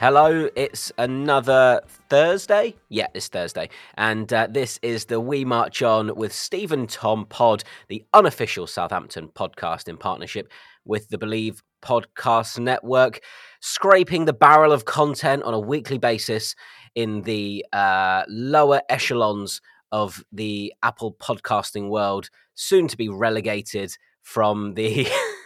Hello, it's another Thursday. Yeah, it's Thursday. And uh, this is the We March On with Stephen Tom Pod, the unofficial Southampton podcast in partnership with the Believe Podcast Network, scraping the barrel of content on a weekly basis in the uh, lower echelons of the Apple podcasting world, soon to be relegated from the.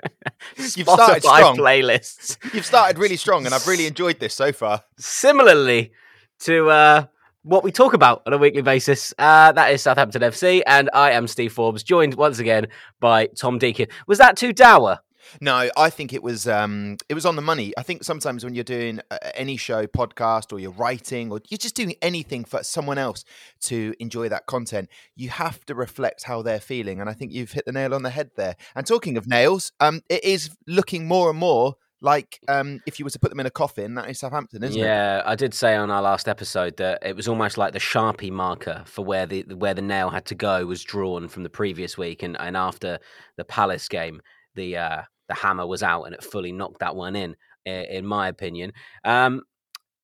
You've started strong. playlists. You've started really strong, and I've really enjoyed this so far. Similarly to uh, what we talk about on a weekly basis, uh, that is Southampton FC, and I am Steve Forbes, joined once again by Tom Deacon. Was that too dour? No, I think it was um, it was on the money. I think sometimes when you're doing uh, any show, podcast, or you're writing, or you're just doing anything for someone else to enjoy that content, you have to reflect how they're feeling. And I think you've hit the nail on the head there. And talking of nails, um, it is looking more and more like um, if you were to put them in a coffin, that is Southampton, isn't yeah, it? Yeah, I did say on our last episode that it was almost like the Sharpie marker for where the where the nail had to go was drawn from the previous week, and, and after the Palace game, the uh, the hammer was out and it fully knocked that one in, in my opinion. Um,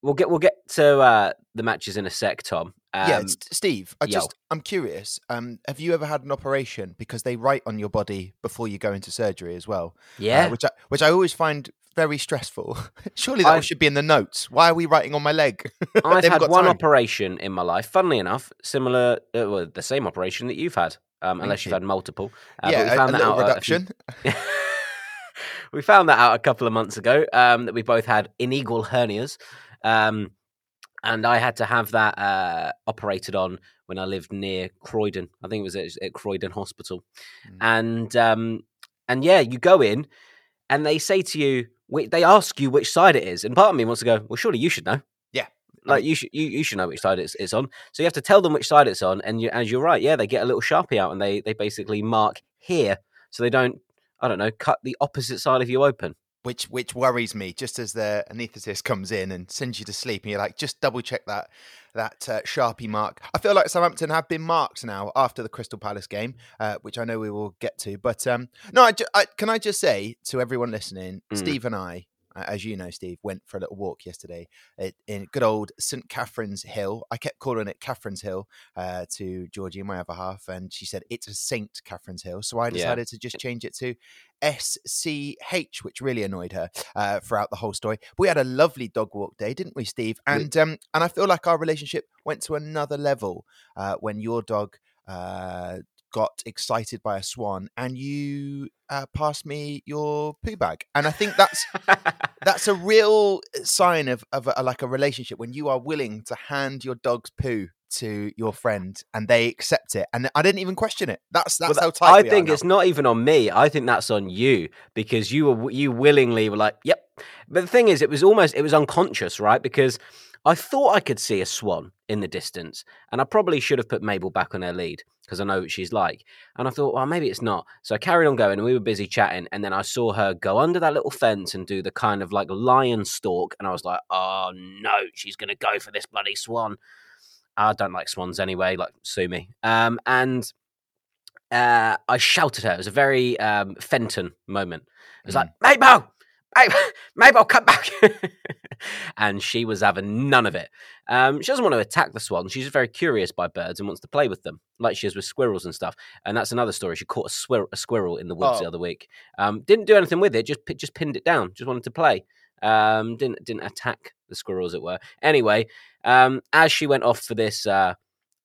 we'll get we'll get to uh, the matches in a sec, Tom. Um, yeah, Steve. I just yo. I'm curious. Um, have you ever had an operation because they write on your body before you go into surgery as well? Uh, yeah, uh, which I which I always find very stressful. Surely that I've, should be in the notes. Why are we writing on my leg? I've had one time. operation in my life. Funnily enough, similar, uh, well, the same operation that you've had, um, unless you've had multiple. Uh, yeah, a, a little reduction. We found that out a couple of months ago um, that we both had inguinal hernias. Um, and I had to have that uh, operated on when I lived near Croydon. I think it was at, at Croydon Hospital. Mm. And um, and yeah, you go in and they say to you, they ask you which side it is. And part of me wants to go, well, surely you should know. Yeah. Like you should, you, you should know which side it's, it's on. So you have to tell them which side it's on. And you, as you're right, yeah, they get a little sharpie out and they, they basically mark here so they don't I don't know, cut the opposite side of you open. Which which worries me. Just as the anaesthetist comes in and sends you to sleep, and you're like, just double check that that uh, sharpie mark. I feel like Southampton have been marked now after the Crystal Palace game, uh, which I know we will get to. But um, no, I, I, can I just say to everyone listening, mm. Steve and I as you know, Steve, went for a little walk yesterday in good old St. Catherine's Hill. I kept calling it Catherine's Hill uh, to Georgie, my other half, and she said it's a St. Catherine's Hill. So I decided yeah. to just change it to SCH, which really annoyed her uh, throughout the whole story. We had a lovely dog walk day, didn't we, Steve? And um, and I feel like our relationship went to another level uh, when your dog uh, got excited by a swan and you uh, passed me your poo bag. And i think that's that's a real sign of, of a, like a relationship when you are willing to hand your dog's poo to your friend and they accept it. And i didn't even question it. That's that's well, how tight i think it's not even on me. I think that's on you because you were you willingly were like yep. But the thing is it was almost it was unconscious right? Because I thought I could see a swan in the distance, and I probably should have put Mabel back on her lead because I know what she's like. And I thought, well, maybe it's not. So I carried on going, and we were busy chatting, and then I saw her go under that little fence and do the kind of like lion stalk, and I was like, oh no, she's going to go for this bloody swan. I don't like swans anyway, like sue me. Um, and uh, I shouted at her. It was a very um, Fenton moment. It was mm. like, Mabel, Mabel, Mabel, come back. and she was having none of it. Um, she doesn't want to attack the swan. She's very curious by birds and wants to play with them, like she is with squirrels and stuff. And that's another story. She caught a, swir- a squirrel in the woods oh. the other week. Um, didn't do anything with it. Just just pinned it down. Just wanted to play. Um, didn't didn't attack the squirrel as it were. Anyway, um, as she went off for this. Uh,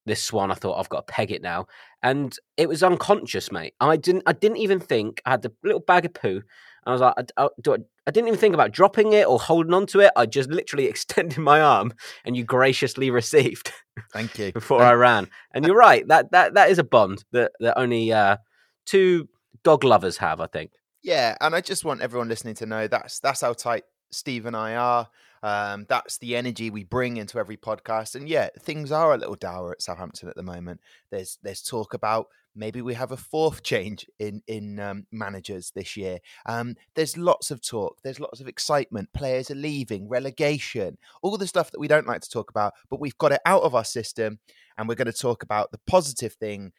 this swan, I thought I've got to peg it now, and it was unconscious, mate. I didn't, I didn't even think I had the little bag of poo. I was like, I, I, I, I, didn't even think about dropping it or holding on to it. I just literally extended my arm, and you graciously received. Thank you. before Thank I ran, and you're right. That that that is a bond that that only uh, two dog lovers have, I think. Yeah, and I just want everyone listening to know that's that's how tight Steve and I are. Um, that's the energy we bring into every podcast. And yeah, things are a little dour at Southampton at the moment. There's there's talk about maybe we have a fourth change in in um, managers this year. Um, there's lots of talk. There's lots of excitement. Players are leaving, relegation, all the stuff that we don't like to talk about. But we've got it out of our system, and we're going to talk about the positive thing.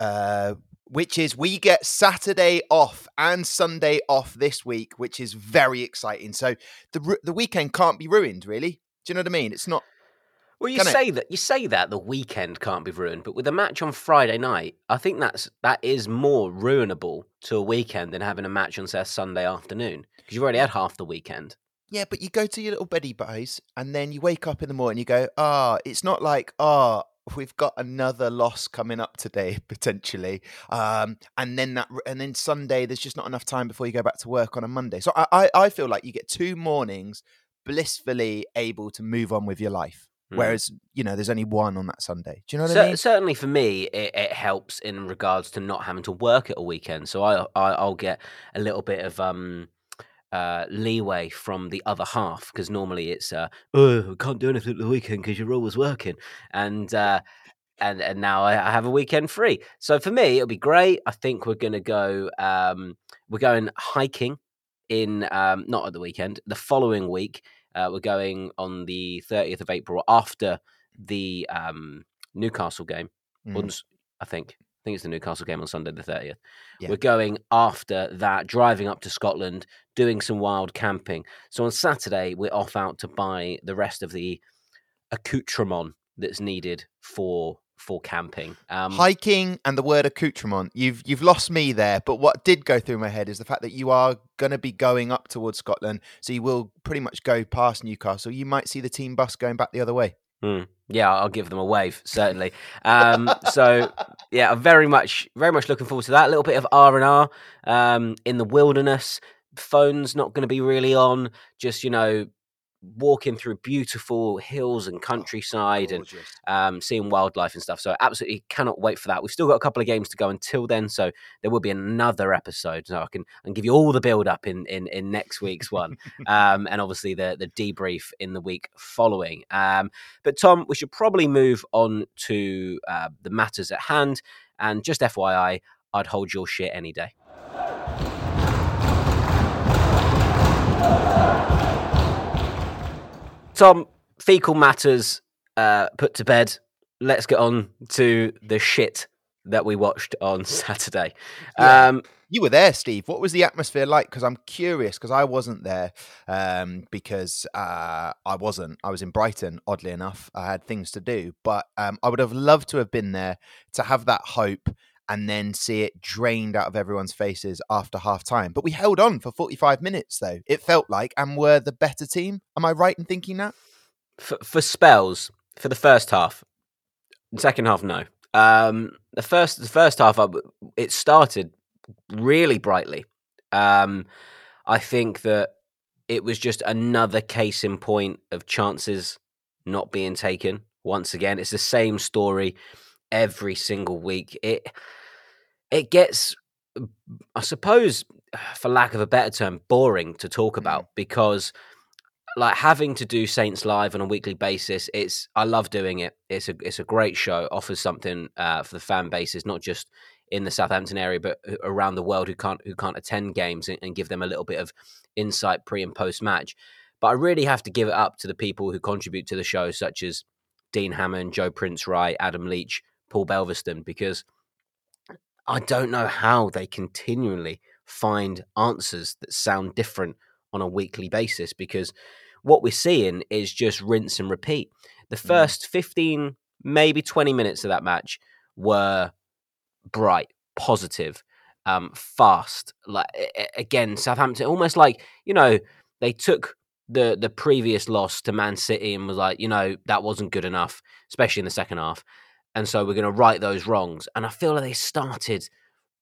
Uh, which is we get Saturday off and Sunday off this week, which is very exciting. So the the weekend can't be ruined, really. Do you know what I mean? It's not. Well, you Can it? say that you say that the weekend can't be ruined, but with a match on Friday night, I think that's that is more ruinable to a weekend than having a match on say a Sunday afternoon because you've already had half the weekend. Yeah, but you go to your little beddy buddies, and then you wake up in the morning. You go, ah, it's not like ah. We've got another loss coming up today potentially, um, and then that, and then Sunday. There's just not enough time before you go back to work on a Monday. So I, I, I feel like you get two mornings blissfully able to move on with your life. Mm. Whereas, you know, there's only one on that Sunday. Do you know what Cer- I mean? Certainly for me, it, it helps in regards to not having to work at a weekend. So I, I I'll get a little bit of um uh leeway from the other half because normally it's uh oh I can't do anything at the weekend because you're always working and uh and and now I, I have a weekend free. So for me, it'll be great. I think we're gonna go. Um, we're going hiking in um, not at the weekend. The following week, uh, we're going on the 30th of April after the um, Newcastle game. Mm. I think. I think it's the Newcastle game on Sunday the 30th. Yeah. We're going after that, driving up to Scotland, doing some wild camping. So on Saturday, we're off out to buy the rest of the accoutrement that's needed for for camping. Um, Hiking and the word accoutrement. You've you've lost me there. But what did go through my head is the fact that you are going to be going up towards Scotland, so you will pretty much go past Newcastle. You might see the team bus going back the other way. Mm, yeah, I'll give them a wave certainly. Um, so yeah, I'm very much, very much looking forward to that. A little bit of R and R um, in the wilderness. Phone's not going to be really on. Just you know, walking through beautiful hills and countryside and um, seeing wildlife and stuff. So absolutely cannot wait for that. We've still got a couple of games to go until then, so there will be another episode. So I can can give you all the build up in in, in next week's one, um, and obviously the the debrief in the week following. Um, but Tom, we should probably move on to uh, the matters at hand. And just FYI, I'd hold your shit any day. Tom, fecal matters uh, put to bed. Let's get on to the shit that we watched on Saturday. Yeah. Um, You were there, Steve. What was the atmosphere like? Because I'm curious, because I wasn't there, um, because uh, I wasn't. I was in Brighton, oddly enough. I had things to do, but um, I would have loved to have been there to have that hope and then see it drained out of everyone's faces after half time. But we held on for 45 minutes, though, it felt like, and were the better team. Am I right in thinking that? for, for spells for the first half. Second half, no. Um, the first the first half, it started really brightly. Um, I think that it was just another case in point of chances not being taken. Once again, it's the same story every single week. It it gets, I suppose, for lack of a better term, boring to talk Mm. about because like having to do Saints live on a weekly basis, it's I love doing it. It's a it's a great show. Offers something uh, for the fan bases, not just in the Southampton area, but around the world who can't who can't attend games and, and give them a little bit of insight pre and post match. But I really have to give it up to the people who contribute to the show, such as Dean Hammond, Joe Prince Wright, Adam Leach, Paul Belverston, because I don't know how they continually find answers that sound different on a weekly basis because what we're seeing is just rinse and repeat. The Mm. first 15, maybe 20 minutes of that match were bright, positive, um, fast. Like again, Southampton almost like, you know, they took the the previous loss to Man City and was like, you know, that wasn't good enough, especially in the second half. And so we're going to right those wrongs. And I feel like they started,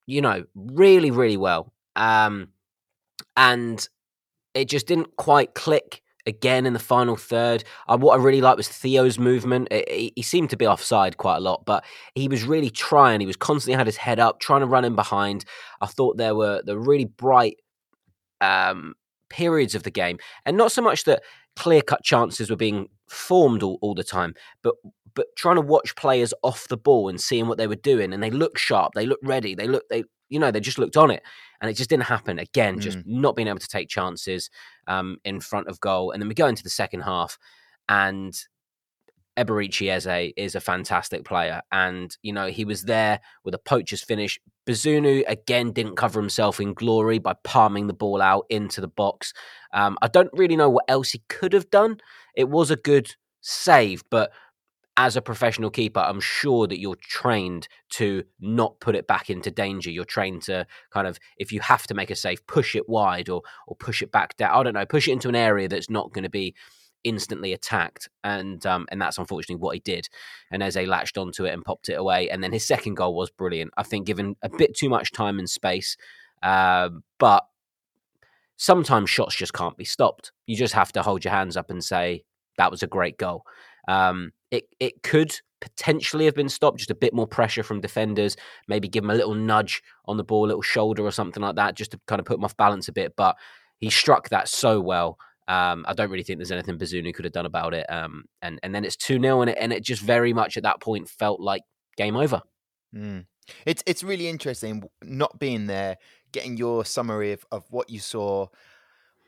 you know, really, really well. Um, and it just didn't quite click again in the final third. Uh, what I really liked was Theo's movement. I- I- he seemed to be offside quite a lot, but he was really trying. He was constantly had his head up, trying to run in behind. I thought there were the really bright um, periods of the game, and not so much that clear cut chances were being formed all, all the time, but but trying to watch players off the ball and seeing what they were doing, and they look sharp, they look ready, they look they you know they just looked on it, and it just didn't happen again. Just not being able to take chances um, in front of goal, and then we go into the second half, and Eberechi Eze is a fantastic player. And, you know, he was there with a poacher's finish. Bazunu, again, didn't cover himself in glory by palming the ball out into the box. Um, I don't really know what else he could have done. It was a good save, but as a professional keeper, I'm sure that you're trained to not put it back into danger. You're trained to kind of, if you have to make a save, push it wide or or push it back down. I don't know, push it into an area that's not going to be instantly attacked, and um, and that's unfortunately what he did. And Eze latched onto it and popped it away. And then his second goal was brilliant. I think given a bit too much time and space, uh, but sometimes shots just can't be stopped. You just have to hold your hands up and say that was a great goal. Um, it it could potentially have been stopped. Just a bit more pressure from defenders, maybe give him a little nudge on the ball, a little shoulder or something like that, just to kind of put him off balance a bit. But he struck that so well. Um, I don't really think there's anything Bazunu could have done about it. Um, and and then it's two 0 and it and it just very much at that point felt like game over. Mm. It's it's really interesting not being there, getting your summary of, of what you saw,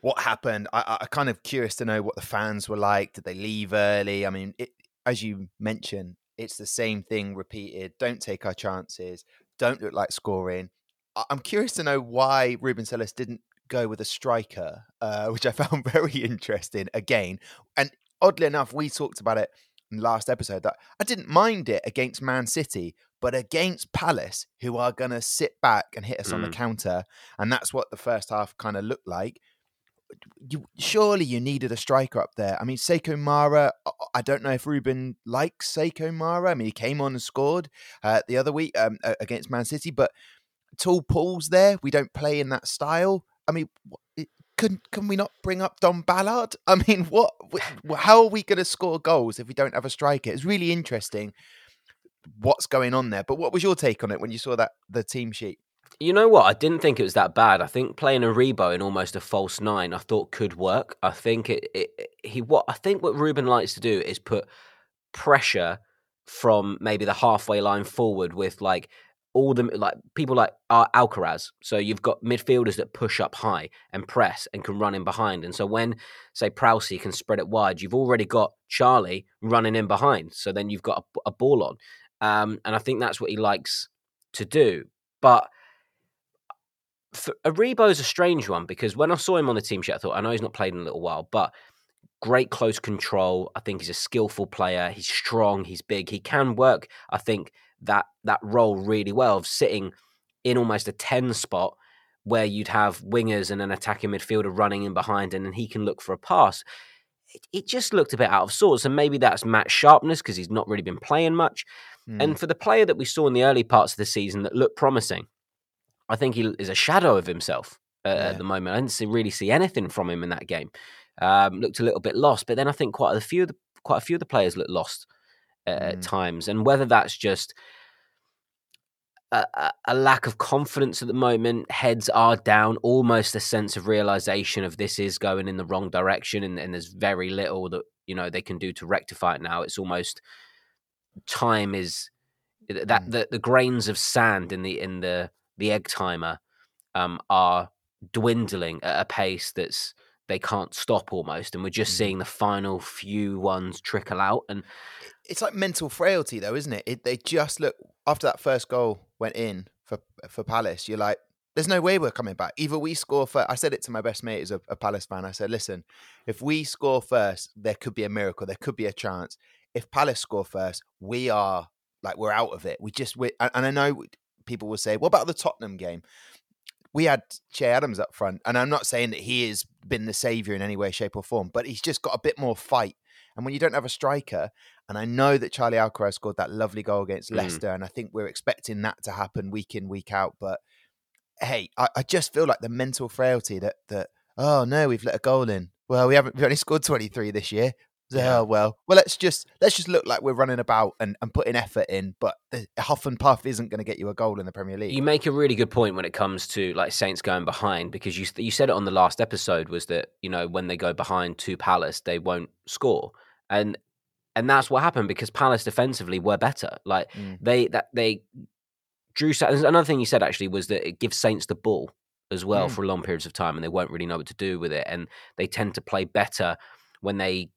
what happened. I, I kind of curious to know what the fans were like. Did they leave early? I mean, it, as you mentioned, it's the same thing repeated. Don't take our chances. Don't look like scoring. I, I'm curious to know why Ruben Selles didn't go with a striker, uh, which I found very interesting again. And oddly enough, we talked about it in the last episode that I didn't mind it against Man City, but against Palace, who are going to sit back and hit us mm. on the mm. counter. And that's what the first half kind of looked like. You, surely you needed a striker up there. I mean, Sekou Mara. I don't know if Ruben likes Sekou Mara. I mean, he came on and scored uh, the other week um, against Man City, but tall Paul's there. We don't play in that style. I mean, can can we not bring up Dom Ballard? I mean, what? How are we going to score goals if we don't have a striker? It's really interesting what's going on there. But what was your take on it when you saw that the team sheet? You know what? I didn't think it was that bad. I think playing Aribo in almost a false nine, I thought could work. I think it, it, he what I think what Ruben likes to do is put pressure from maybe the halfway line forward with like all the like people like Alcaraz. So you've got midfielders that push up high and press and can run in behind. And so when say Prowse can spread it wide, you've already got Charlie running in behind. So then you've got a, a ball on, um, and I think that's what he likes to do. But for, Aribo is a strange one because when I saw him on the team sheet, I thought I know he's not played in a little while, but great close control. I think he's a skillful player. He's strong. He's big. He can work. I think that that role really well of sitting in almost a 10 spot where you'd have wingers and an attacking midfielder running in behind and then he can look for a pass. It, it just looked a bit out of sorts. And maybe that's Matt sharpness because he's not really been playing much. Mm. And for the player that we saw in the early parts of the season that looked promising, I think he is a shadow of himself uh, yeah. at the moment. I didn't see, really see anything from him in that game. Um, looked a little bit lost, but then I think quite a few of the, quite a few of the players looked lost uh, mm. at times, and whether that's just a, a, lack of confidence at the moment. Heads are down, almost a sense of realization of this is going in the wrong direction, and, and, there's very little that you know they can do to rectify it now. It's almost time is that mm. the, the grains of sand in the in the the egg timer um, are dwindling at a pace that's they can't stop almost and we're just mm. seeing the final few ones trickle out and it's like mental frailty though isn't it? it they just look after that first goal went in for for Palace you're like there's no way we're coming back either we score first I said it to my best mate who's a, a Palace fan I said listen if we score first there could be a miracle there could be a chance if Palace score first we are like we're out of it we just we, and I know people will say what about the Tottenham game we had Che Adams up front, and I'm not saying that he has been the savior in any way, shape, or form, but he's just got a bit more fight. And when you don't have a striker, and I know that Charlie Alcaraz scored that lovely goal against mm. Leicester, and I think we're expecting that to happen week in, week out. But hey, I, I just feel like the mental frailty that that oh no, we've let a goal in. Well, we haven't. We only scored 23 this year. Yeah. Oh well, well let's just let's just look like we're running about and, and putting effort in, but the huff and puff isn't going to get you a goal in the Premier League. You make a really good point when it comes to like Saints going behind because you you said it on the last episode was that you know when they go behind to Palace they won't score and and that's what happened because Palace defensively were better. Like mm. they that they drew. Another thing you said actually was that it gives Saints the ball as well mm. for long periods of time, and they won't really know what to do with it, and they tend to play better when they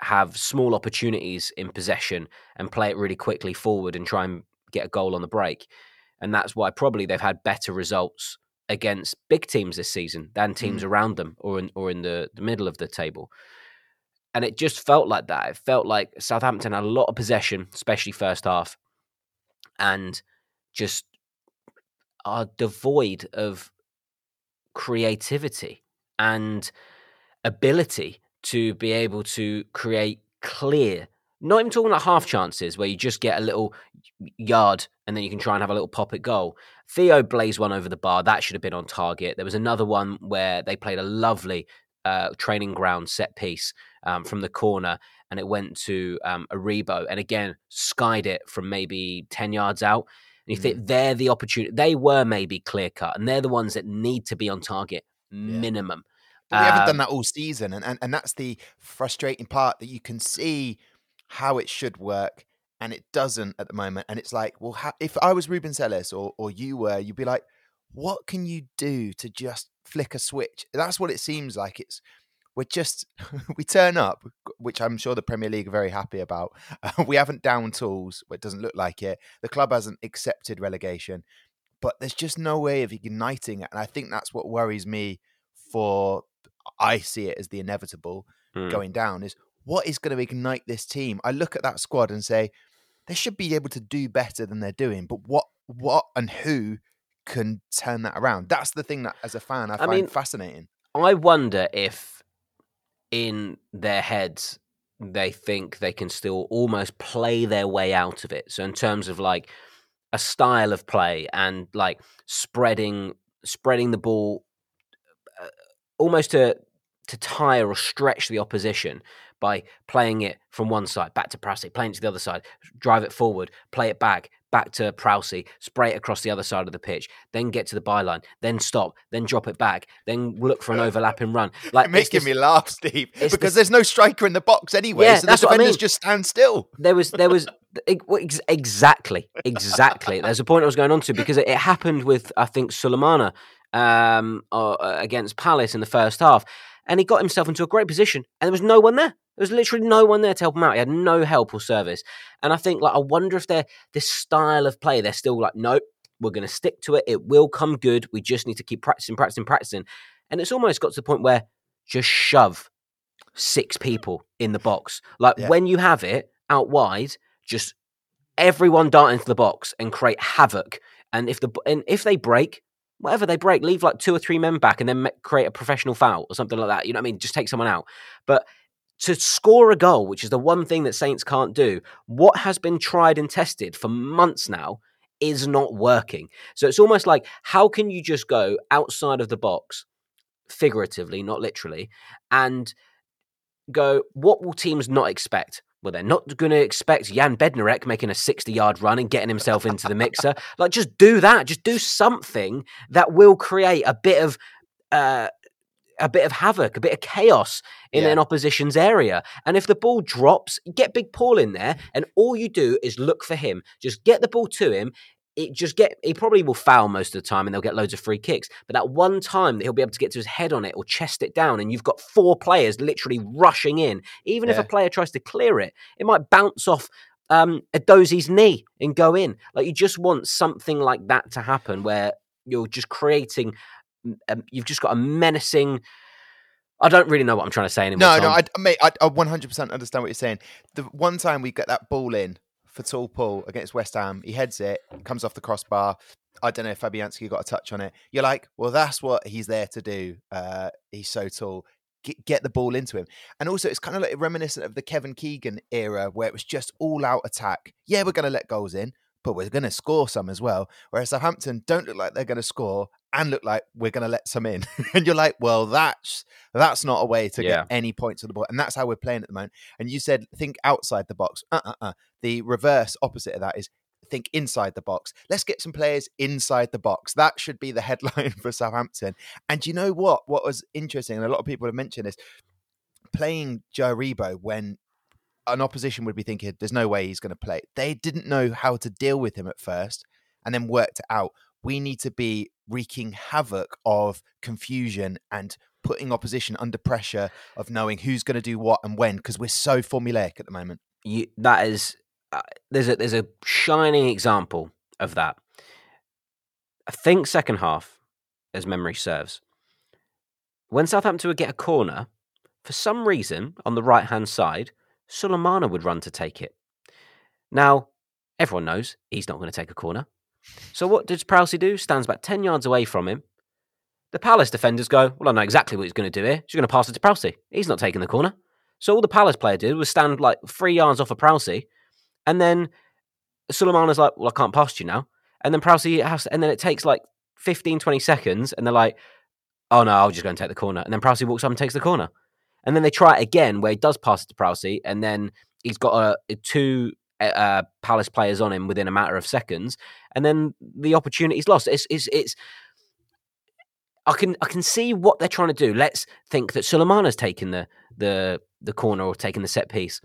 have small opportunities in possession and play it really quickly forward and try and get a goal on the break. And that's why probably they've had better results against big teams this season than teams mm. around them or in or in the, the middle of the table. And it just felt like that. It felt like Southampton had a lot of possession, especially first half, and just are devoid of creativity and ability to be able to create clear, not even talking like half chances where you just get a little yard and then you can try and have a little pop at goal. Theo blazed one over the bar. That should have been on target. There was another one where they played a lovely uh, training ground set piece um, from the corner and it went to um, Aribo and again skied it from maybe 10 yards out. And you mm. think they're the opportunity. They were maybe clear cut and they're the ones that need to be on target minimum. We haven't done um that all season, and, and and that's the frustrating part that you can see how it should work and it doesn't at the moment. And it's like, well, how, if I was Ruben Selles or or you were, you'd be like, what can you do to just flick a switch? That's what it seems like. It's we're just we turn up, which I'm sure the Premier League are very happy about. Uh, we haven't down tools. It doesn't look like it. The club hasn't accepted relegation, but there's just no way of igniting it. And I think that's what worries me. For I see it as the inevitable mm. going down. Is what is going to ignite this team? I look at that squad and say they should be able to do better than they're doing. But what, what, and who can turn that around? That's the thing that, as a fan, I, I find mean, fascinating. I wonder if in their heads they think they can still almost play their way out of it. So in terms of like a style of play and like spreading spreading the ball almost to to tire or stretch the opposition by playing it from one side back to Prowse, playing it to the other side, drive it forward, play it back, back to Prowse, spray it across the other side of the pitch, then get to the byline, then stop, then drop it back, then look for an overlapping run. Like it's making this, me laugh, Steve, because this, there's no striker in the box anyway, yeah, so the defenders I mean. just stand still. There was, there was exactly, exactly. There's a point I was going on to because it, it happened with I think Sulemana um, uh, against Palace in the first half and he got himself into a great position, and there was no one there. There was literally no one there to help him out. He had no help or service. And I think, like, I wonder if they're this style of play, they're still like, nope, we're going to stick to it. It will come good. We just need to keep practicing, practicing, practicing. And it's almost got to the point where just shove six people in the box. Like yeah. when you have it out wide, just everyone dart into the box and create havoc. And if the and if they break, whatever they break, leave like two or three men back and then create a professional foul or something like that. You know what I mean? Just take someone out. But to score a goal, which is the one thing that Saints can't do, what has been tried and tested for months now is not working. So it's almost like how can you just go outside of the box, figuratively, not literally, and go, what will teams not expect? Well, they're not going to expect Jan Bednarek making a 60 yard run and getting himself into the mixer. like, just do that. Just do something that will create a bit of. Uh, a bit of havoc, a bit of chaos in yeah. an opposition's area. And if the ball drops, get Big Paul in there, and all you do is look for him. Just get the ball to him it just get he probably will foul most of the time and they'll get loads of free kicks. But that one time that he'll be able to get to his head on it or chest it down, and you've got four players literally rushing in. Even yeah. if a player tries to clear it, it might bounce off um, Edozie's knee and go in. Like you just want something like that to happen where you're just creating. Um, you've just got a menacing. I don't really know what I'm trying to say anymore. No, Tom. no, I, mate, I, I 100% understand what you're saying. The one time we get that ball in for tall Paul against West Ham. He heads it, comes off the crossbar. I don't know if Fabianski got a touch on it. You're like, well, that's what he's there to do. Uh, he's so tall. Get, get, the ball into him. And also, it's kind of like reminiscent of the Kevin Keegan era where it was just all out attack. Yeah, we're going to let goals in, but we're going to score some as well. Whereas Southampton don't look like they're going to score and look like we're going to let some in. and you're like, well, that's that's not a way to yeah. get any points on the board. And that's how we're playing at the moment. And you said think outside the box. Uh uh uh. The reverse opposite of that is think inside the box. Let's get some players inside the box. That should be the headline for Southampton. And you know what? What was interesting, and a lot of people have mentioned this, playing Joe Aribo when an opposition would be thinking, there's no way he's going to play. They didn't know how to deal with him at first and then worked it out we need to be wreaking havoc of confusion and putting opposition under pressure of knowing who's going to do what and when because we're so formulaic at the moment. You, that is, uh, there's a there's a shining example of that. I think second half, as memory serves, when Southampton would get a corner, for some reason on the right hand side, Sulemana would run to take it. Now, everyone knows he's not going to take a corner. So what does Prowsey do? Stands about 10 yards away from him. The Palace defenders go, Well, I know exactly what he's going to do here. He's going to pass it to Prowsey. He's not taking the corner. So all the Palace player did was stand like three yards off of Prowsey. And then Sulemana's like, Well, I can't pass you now. And then Prowsey has, to, and then it takes like 15, 20 seconds. And they're like, Oh no, I'll just go and take the corner. And then Prowsey walks up and takes the corner. And then they try it again where he does pass it to Prowsey. And then he's got a, a two uh, Palace players on him within a matter of seconds, and then the opportunity's lost. It's it's it's. I can I can see what they're trying to do. Let's think that Sulemana's taken the the the corner or taken the set piece,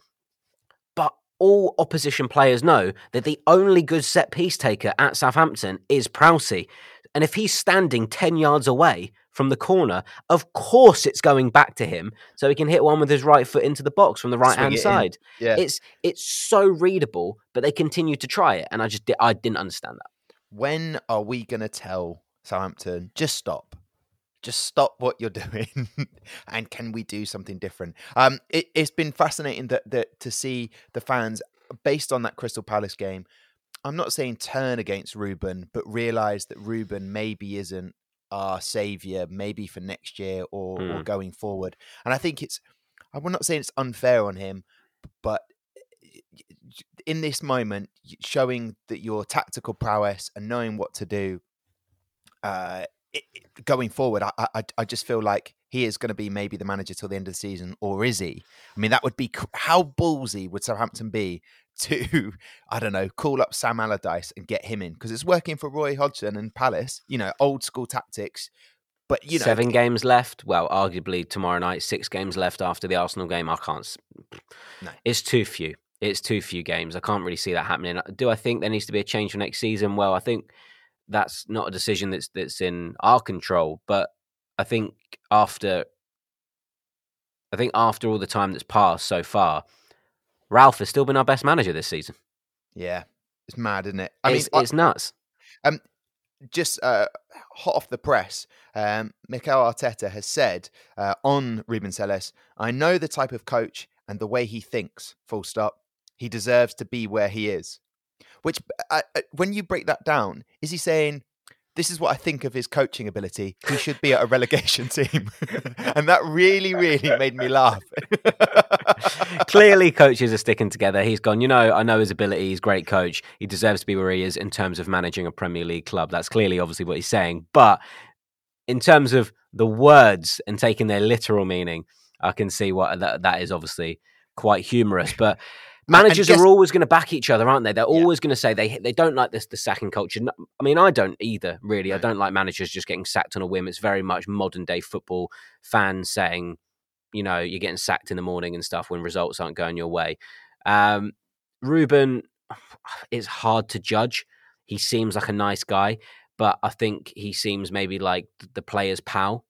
but all opposition players know that the only good set piece taker at Southampton is Prowsey, and if he's standing ten yards away from the corner, of course it's going back to him so he can hit one with his right foot into the box from the right hand side. Yeah. It's it's so readable, but they continue to try it, and I just I didn't understand that. When are we going to tell Southampton just stop? Just stop what you're doing, and can we do something different? Um, it, has been fascinating that, that to see the fans based on that Crystal Palace game. I'm not saying turn against Ruben, but realize that Ruben maybe isn't our savior, maybe for next year or, mm. or going forward. And I think it's, I'm not saying it's unfair on him, but in this moment, showing that your tactical prowess and knowing what to do, uh, it, going forward, I, I, I just feel like he is going to be maybe the manager till the end of the season, or is he? I mean, that would be how ballsy would Southampton be to, I don't know, call up Sam Allardyce and get him in because it's working for Roy Hodgson and Palace. You know, old school tactics. But you know, seven games left. Well, arguably tomorrow night, six games left after the Arsenal game. I can't. No. It's too few. It's too few games. I can't really see that happening. Do I think there needs to be a change for next season? Well, I think that's not a decision that's that's in our control. But I think after, I think after all the time that's passed so far, Ralph has still been our best manager this season. Yeah, it's mad, isn't it? I it's, mean, it's I, nuts. Um, just uh, hot off the press, um, Mikel Arteta has said uh, on Ruben Selles, "I know the type of coach and the way he thinks. Full stop. He deserves to be where he is." Which, uh, uh when you break that down, is he saying this is what I think of his coaching ability. He should be at a relegation team. and that really, really made me laugh. Clearly, coaches are sticking together. He's gone, you know, I know his ability. He's great coach. He deserves to be where he is in terms of managing a Premier League club. That's clearly, obviously, what he's saying. But in terms of the words and taking their literal meaning, I can see what that, that is obviously quite humorous. But Managers guess, are always going to back each other, aren't they? They're always yeah. going to say they they don't like this the sacking culture. I mean, I don't either. Really, I don't like managers just getting sacked on a whim. It's very much modern day football fans saying, you know, you're getting sacked in the morning and stuff when results aren't going your way. Um, Ruben, it's hard to judge. He seems like a nice guy, but I think he seems maybe like the player's pal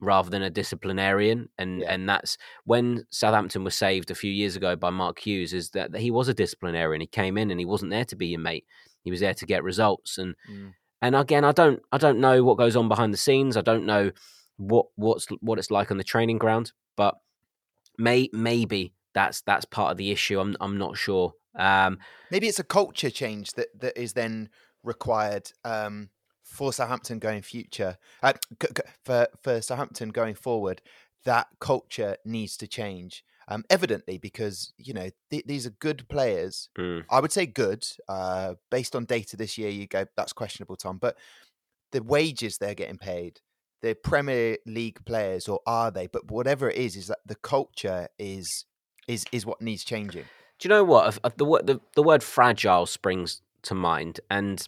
rather than a disciplinarian. And yeah. and that's when Southampton was saved a few years ago by Mark Hughes, is that he was a disciplinarian. He came in and he wasn't there to be your mate. He was there to get results. And mm. and again, I don't I don't know what goes on behind the scenes. I don't know what what's what it's like on the training ground, but may maybe that's that's part of the issue. I'm I'm not sure. Um, maybe it's a culture change that that is then required. Um, for Southampton going future, uh, for for Southampton going forward, that culture needs to change. Um, evidently, because you know th- these are good players. Mm. I would say good. Uh, based on data this year, you go that's questionable, Tom. But the wages they're getting paid, they're Premier League players, or are they? But whatever it is, is that the culture is is is what needs changing. Do you know what the the the word fragile springs to mind, and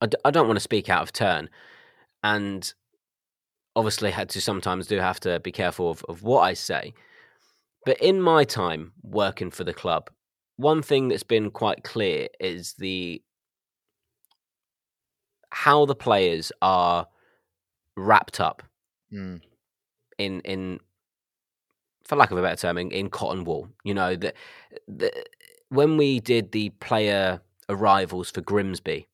I d- I don't want to speak out of turn, and obviously had to sometimes do have to be careful of, of what I say. But in my time working for the club, one thing that's been quite clear is the how the players are wrapped up. Mm. in in for lack of a better term in, in cotton wool. You know that when we did the player arrivals for Grimsby,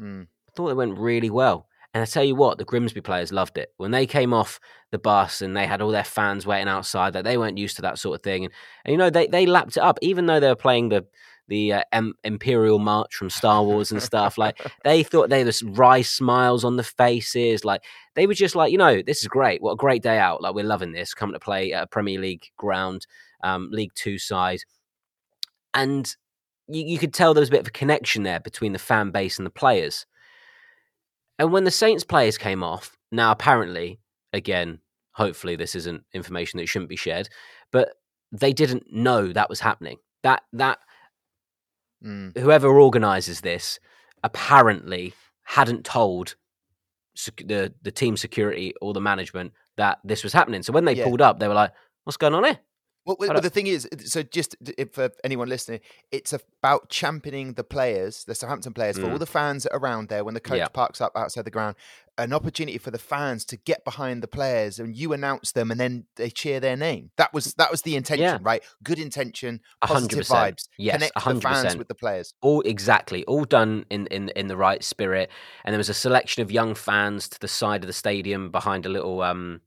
Mm. I thought it went really well. And I tell you what, the Grimsby players loved it when they came off the bus and they had all their fans waiting outside. That they weren't used to that sort of thing, and, and you know they they lapped it up, even though they were playing the the uh, em- Imperial March from Star Wars and stuff. like they thought they had wry smiles on the faces. Like they were just like, you know, this is great. What a great day out. Like we're loving this. Coming to play at a Premier League ground, um, League Two side, and you, you could tell there was a bit of a connection there between the fan base and the players. And when the Saints players came off, now apparently, again, hopefully this isn't information that shouldn't be shared, but they didn't know that was happening. That that Mm. whoever organises this apparently hadn't told sec- the the team security or the management that this was happening. So when they Yeah. pulled up, they were like, "What's going on here?" Well, well, but the thing is, so just for anyone listening, it's about championing the players, the Southampton players, for all Mm. the fans around there when the coach Yeah. parks up outside the ground, an opportunity for the fans to get behind the players and you announce them and then they cheer their name. That was that was the intention, right? Good intention, positive hundred positive percent. vibes, Yes, connect a the fans with the players. all exactly all done in, in in the right spirit and there was a selection of young fans to the side of the stadium behind a little um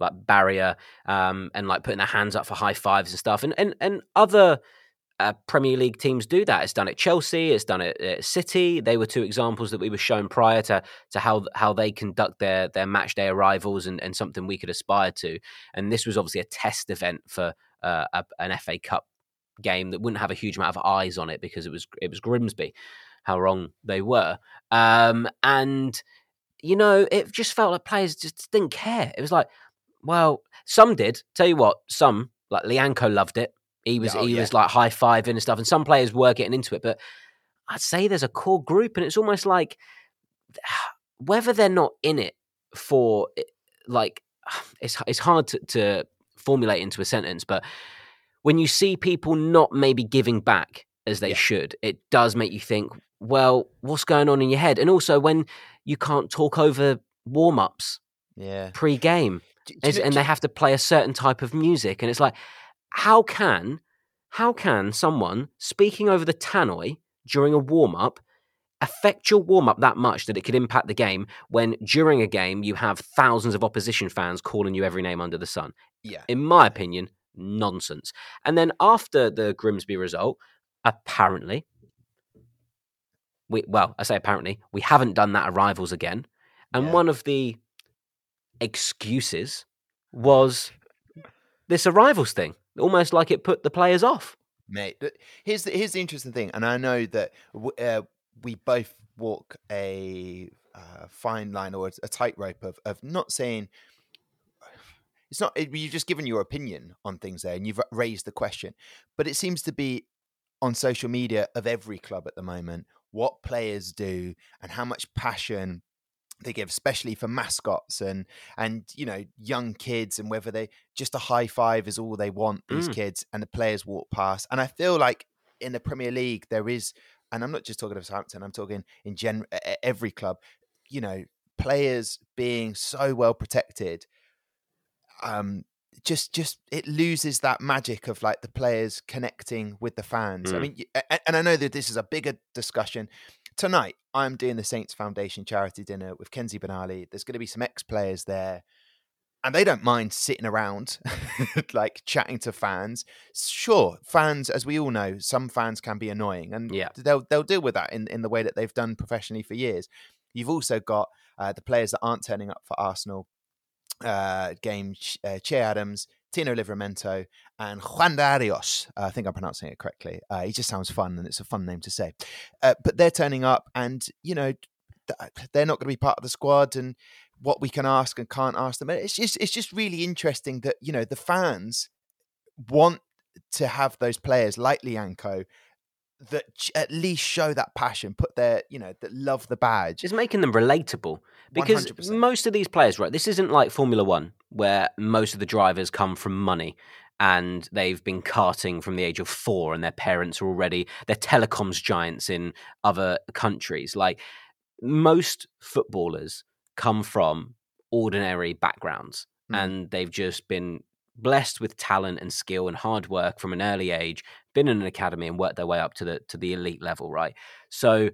like barrier um and like putting their hands up for high fives and stuff and and, and other uh, Premier League teams do that. It's done at Chelsea. It's done at, at City. They were two examples that we were shown prior to to how how they conduct their their match day arrivals and, and something we could aspire to. And this was obviously a test event for uh, a, an FA Cup game that wouldn't have a huge amount of eyes on it because it was it was Grimsby, how wrong they were. Um, and you know, it just felt like players just didn't care. It was like, well, some did. Tell you what, some like Lyanco loved it. He was oh, he yeah. was like high fiving and stuff, and some players were getting into it. But I'd say there's a core group, and it's almost like whether they're not in it for like it's it's hard to, to formulate into a sentence, but when you see people not maybe giving back as they Yeah. should, it does make you think, well, what's going on in your head? And also when you can't talk over warm ups Yeah. pre game Do- do know- and they have to play a certain type of music. And it's like, how can how can someone speaking over the tannoy during a warm up affect your warm up that much that it could impact the game when during a game you have thousands of opposition fans calling you every name under the sun? yeah. in my opinion, nonsense. And then after the Grimsby result, apparently, we well, I say apparently, we haven't done that at rivals again. And Yeah. one of the excuses was this arrivals thing, almost like it put the players off. mate. Here's the, here's the interesting thing, and I know that w- uh, we both walk a uh, fine line or a, tightrope of of not saying it's not. It, you've just given your opinion on things there, and you've raised the question, but it seems to be on social media of every club at the moment what players do and how much passion they give especially for mascots and and you know young kids and whether they just a high five is all they want these Mm. kids and the players walk past and i feel like in the premier league there is and i'm not just talking of southampton i'm talking in gen every club you know players being so well protected um just just it loses that magic of like the players connecting with the fans i Mm. mean a- a- and i know that this is a bigger discussion tonight i'm doing the saints foundation charity dinner with kenzie benali. There's going to be some ex-players there and they don't mind sitting around like chatting to fans. Sure fans as we all know some fans can be annoying and Yeah. they'll they'll deal with that in, in the way that they've done professionally for years. You've also got uh, the players that aren't turning up for arsenal uh, game uh, che adams tino livramento and juan de arios. Uh, i think i'm pronouncing it correctly. Uh, he just sounds fun and it's a fun name to say. Uh, but they're turning up and you know they're not going to be part of the squad and what we can ask and can't ask them. It's just it's just really interesting that you know the fans want to have those players like Lianco that at least show that passion, put their you know that love the badge. It's making them relatable. Because 100%. most of these players, right, this isn't like Formula One, where most of the drivers come from money and they've been karting from the age of four and their parents are already, they're telecoms giants in other countries. Like most footballers come from ordinary backgrounds. Mm. and they've just been blessed with talent and skill and hard work from an early age, been in an academy and worked their way up to the to the elite level, right? So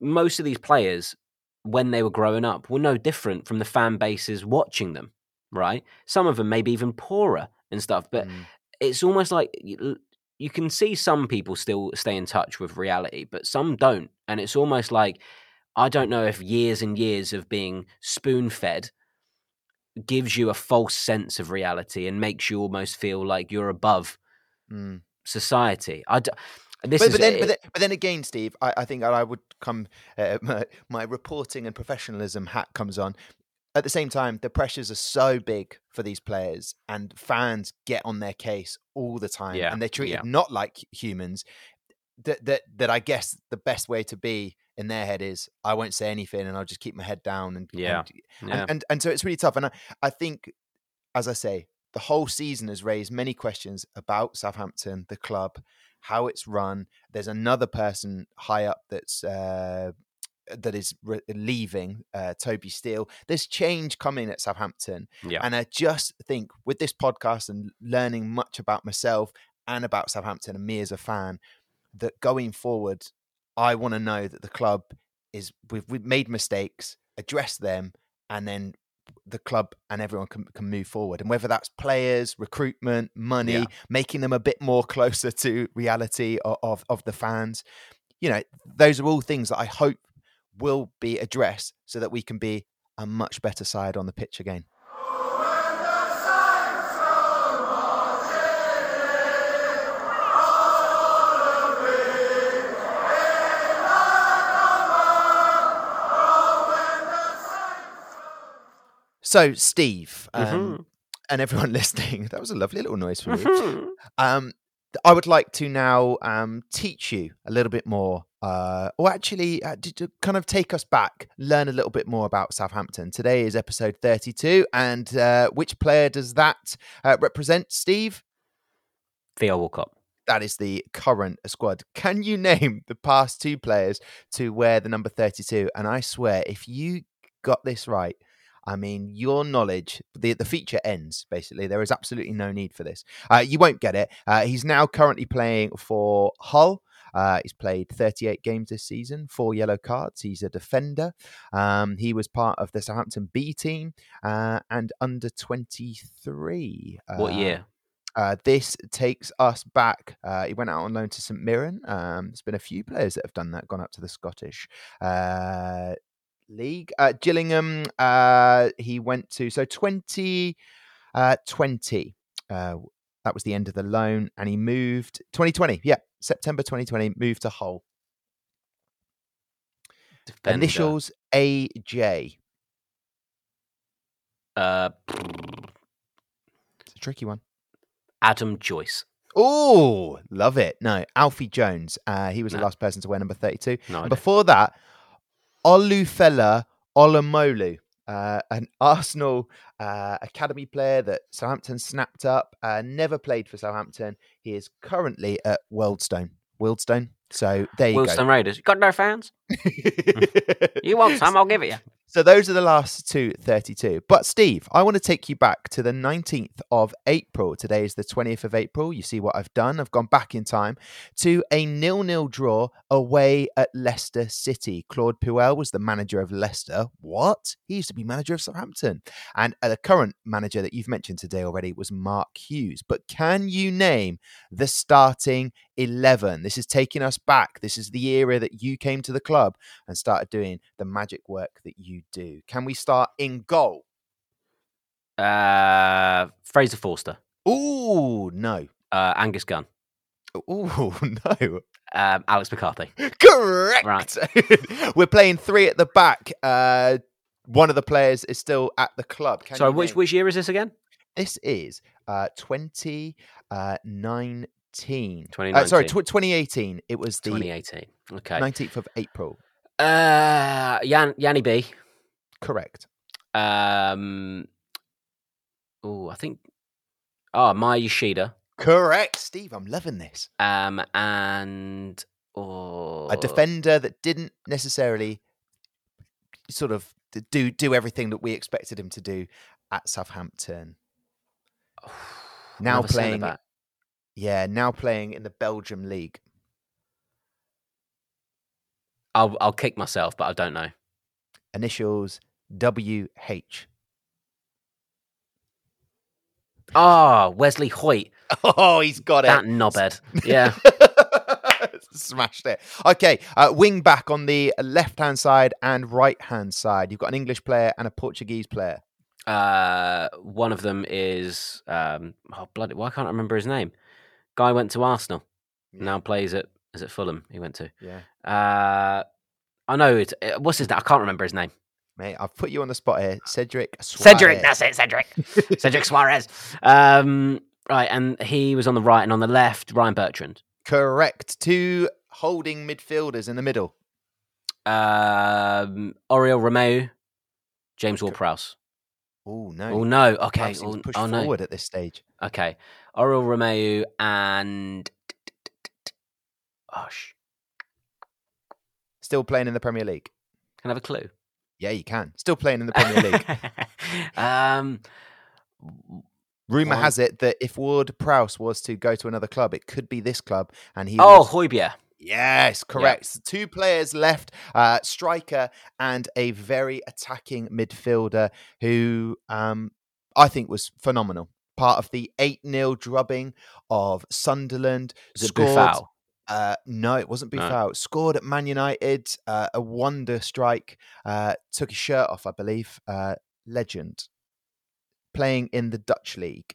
most of these players, when they were growing up, were no different from the fan bases watching them, right? Some of them maybe even poorer and stuff, but Mm. it's almost like you, you can see some people still stay in touch with reality, but some don't. And it's almost like I don't know if years and years of being spoon fed gives you a false sense of reality and makes you almost feel like you're above Mm. society. I d- this But, is but then, it- but then, but then again, Steve, I, I think I would come. Uh, my, my reporting and professionalism hat comes on. At the same time, the pressures are so big for these players, and fans get on their case all the time, Yeah, and they're treated yeah. not like humans. That that that I guess the best way to be in their head is I won't say anything, and I'll just keep my head down. And Yeah, and, yeah. and, and and so it's really tough. And I, I think, as I say, the whole season has raised many questions about Southampton, the club, how it's run. There's another person high up that's uh, that is re- leaving, uh, Toby Steele. There's change coming at Southampton, yeah. and I just think with this podcast and learning much about myself and about Southampton and me as a fan, that going forward, I want to know that the club is we've, we've made mistakes, address them, and then the club and everyone can, can move forward. And whether that's players, recruitment, money, Yeah. making them a bit more closer to reality of, of, of the fans, you know, those are all things that I hope will be addressed so that we can be a much better side on the pitch again. So, Steve, um, Mhm. and everyone listening, that was a lovely little noise from you. Mhm. Um, I would like to now um, teach you a little bit more, uh, or actually, uh, to, to kind of take us back, learn a little bit more about Southampton. Today is episode 32, and uh, which player does that uh, represent, Steve? Theo Walcott. That is the current squad. Can you name the past two players to wear the number 32? And I swear, if you got this right, I mean, your knowledge, the, the feature ends, basically. There is absolutely no need for this. Uh, you won't get it. Uh, he's now currently playing for Hull. Uh, he's played 38 games this season, four yellow cards. He's a defender. Um, he was part of the Southampton B team uh, and under 23. What Uh, year? uh, this takes us back. Uh, he went out on loan to St Mirren. Um, there's been a few players that have done that, gone up to the Scottish uh, league. Uh, Gillingham, uh, he went to so 2020. Uh, 20, uh, that was the end of the loan, and he moved 2020. Yeah, September 2020, moved to Hull. Defender. Initials AJ. Uh, It's a tricky one. Adam Joyce. Oh, love it. No, Alfie Jones. Uh, he was the last person to wear number 32. No And before that, Olufela Olomola, uh, an Arsenal uh, academy player that Southampton snapped up. Uh, never played for Southampton. He is currently at Wealdstone. Wealdstone. So there you Wealdstone Raiders. You got no fans? You want some? I'll give it you. So those are the last two 32. But Steve, I want to take you back to the 19th of April. Today is the 20th of April. You see what I've done? I've gone back in time to a nil-nil draw away at Leicester City. Claude Puel was the manager of Leicester. What? He used to be manager of Southampton. And uh, the current manager that you've mentioned today already was Mark Hughes. But can you name the starting 11? This is taking us back. This is the era that you came to the club and started doing the magic work that you do. Can we start in goal? Uh, Fraser Forster. Ooh, no. Uh, Angus Gunn. Ooh, no. Um, Alex McCarthy. Correct. Right. We're playing three at the back. Uh, one of the players is still at the club. Can Sorry, which name- which year is this again? This is uh, 2019. 2019. Uh, sorry, tw- 2018. It was the 2018. Okay. 19th of April. Uh, Yan, Yanni B. Correct. Um, oh, I think. Oh, Maya Yoshida. Correct, Steve. I'm loving this. Um, and oh, a defender that didn't necessarily sort of do do everything that we expected him to do at Southampton. now playing, yeah, now playing in the Belgium league. I'll I'll kick myself, but I don't know. Initials WH. Ah, Wesley Hoedt, Oh, he's got that it. That knobhead. Yeah. Smashed it. Okay, uh, wing back on the left hand side and right hand side. You've got an English player and a Portuguese player. Uh, one of them is um, oh bloody, why can't I remember his name? Guy went to Arsenal, now plays at is it Fulham? He went to. Yeah. Uh, I know it. uh, What's his name? I can't remember his name. Mate, I've put you on the spot here. Cedric Cedric, that's it, Cedric. Cedric Soares. Um, right, and he was on the right and on the left, Ryan Bertrand. Correct. Two holding midfielders in the middle. Um, Oriol James Ward-Prowse. Oh, no. Oh no, okay. Oh, pushed oh, no. forward at this stage. Okay. Oriol Romeu and oh, sh- Still playing in the Premier League. can I have a clue? Yeah, you can. Still playing in the Premier League. um, Rumor has it that if Ward Prowse was to go to another club, it could be this club, and he. oh, was- Højbjerg. yes, correct. Two players left: uh, striker and a very attacking midfielder who um, I think was phenomenal. Part of the eight 0 drubbing of Sunderland. Is scored-? Uh, no, it wasn't No. Boufal. Scored at Man United, uh, a wonder strike. Uh, took his shirt off, I believe. Uh, legend. Playing in the Dutch league.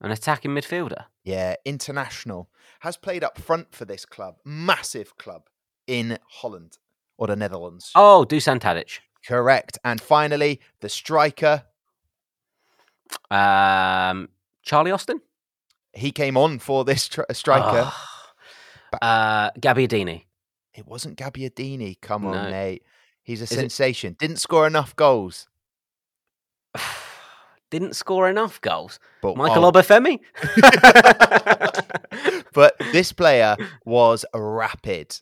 An attacking midfielder. Yeah, international. Has played up front for this club. Massive club in Holland or the Netherlands. Oh, Dusan Tadic. Correct. And finally, the striker. Um, Charlie Austin. He came on for this tr- striker. Oh. Uh, Gabbiadini. It wasn't Gabbiadini. Come on, No. mate. He's a it- sensation. Didn't score enough goals. Didn't score enough goals. But Michael oh, Obafemi. but this player was rapid.